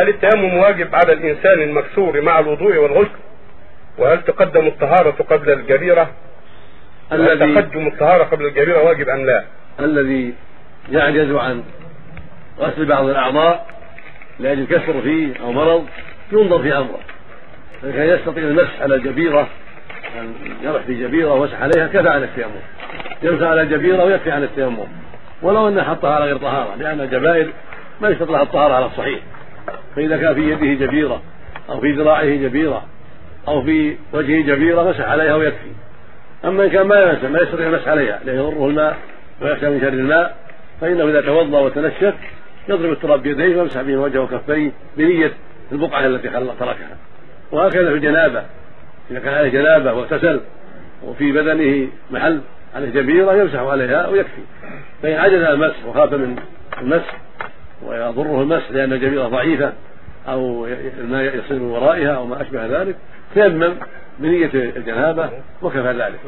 هل التيمم واجب على الإنسان المكسور مع الوضوء والغسل؟ وهل تقدم الطهارة قبل الجريرة؟ هل الذي تقدم الطهارة قبل الجريرة واجب أم لا؟ الذي يعجز عن غسل بعض الأعضاء لاجل كسر فيه أو مرض ينظر في أمره. فإن كان يستطيع المسح على الجبيرة أن يرح في جبيرة ومسح عليها كفى عن التيمم. يمسح على الجبيرة ويكفي عن التيمم. ولو انه حطها على غير طهارة لأن الجبائر ما يستطيع الطهارة على الصحيح. فإذا كان في يده جبيرة أو في ذراعه جبيرة أو في وجهه جبيرة مسح عليها ويكفي. أما إن كان ما يمسح ما يستطيع المسح عليها لأن يضره الماء ويخشى من شر الماء فإنه إذا توضأ وتنشف يضرب التراب بيديه ويمسح به وجهه وكفيه بنية البقعة التي خلق تركها. وهكذا في الجنابة. إذا كان عليه جنابة واغتسل وفي بدنه محل عليه جبيرة يمسح عليها ويكفي. فإن عجز عن المسح وخاف من المسح ويضره المسح لأن الجبيره ضعيفة أو الماء يصل من ورائها أو ما أشبه ذلك تيمم بنية الجنابة وكفى ذلك.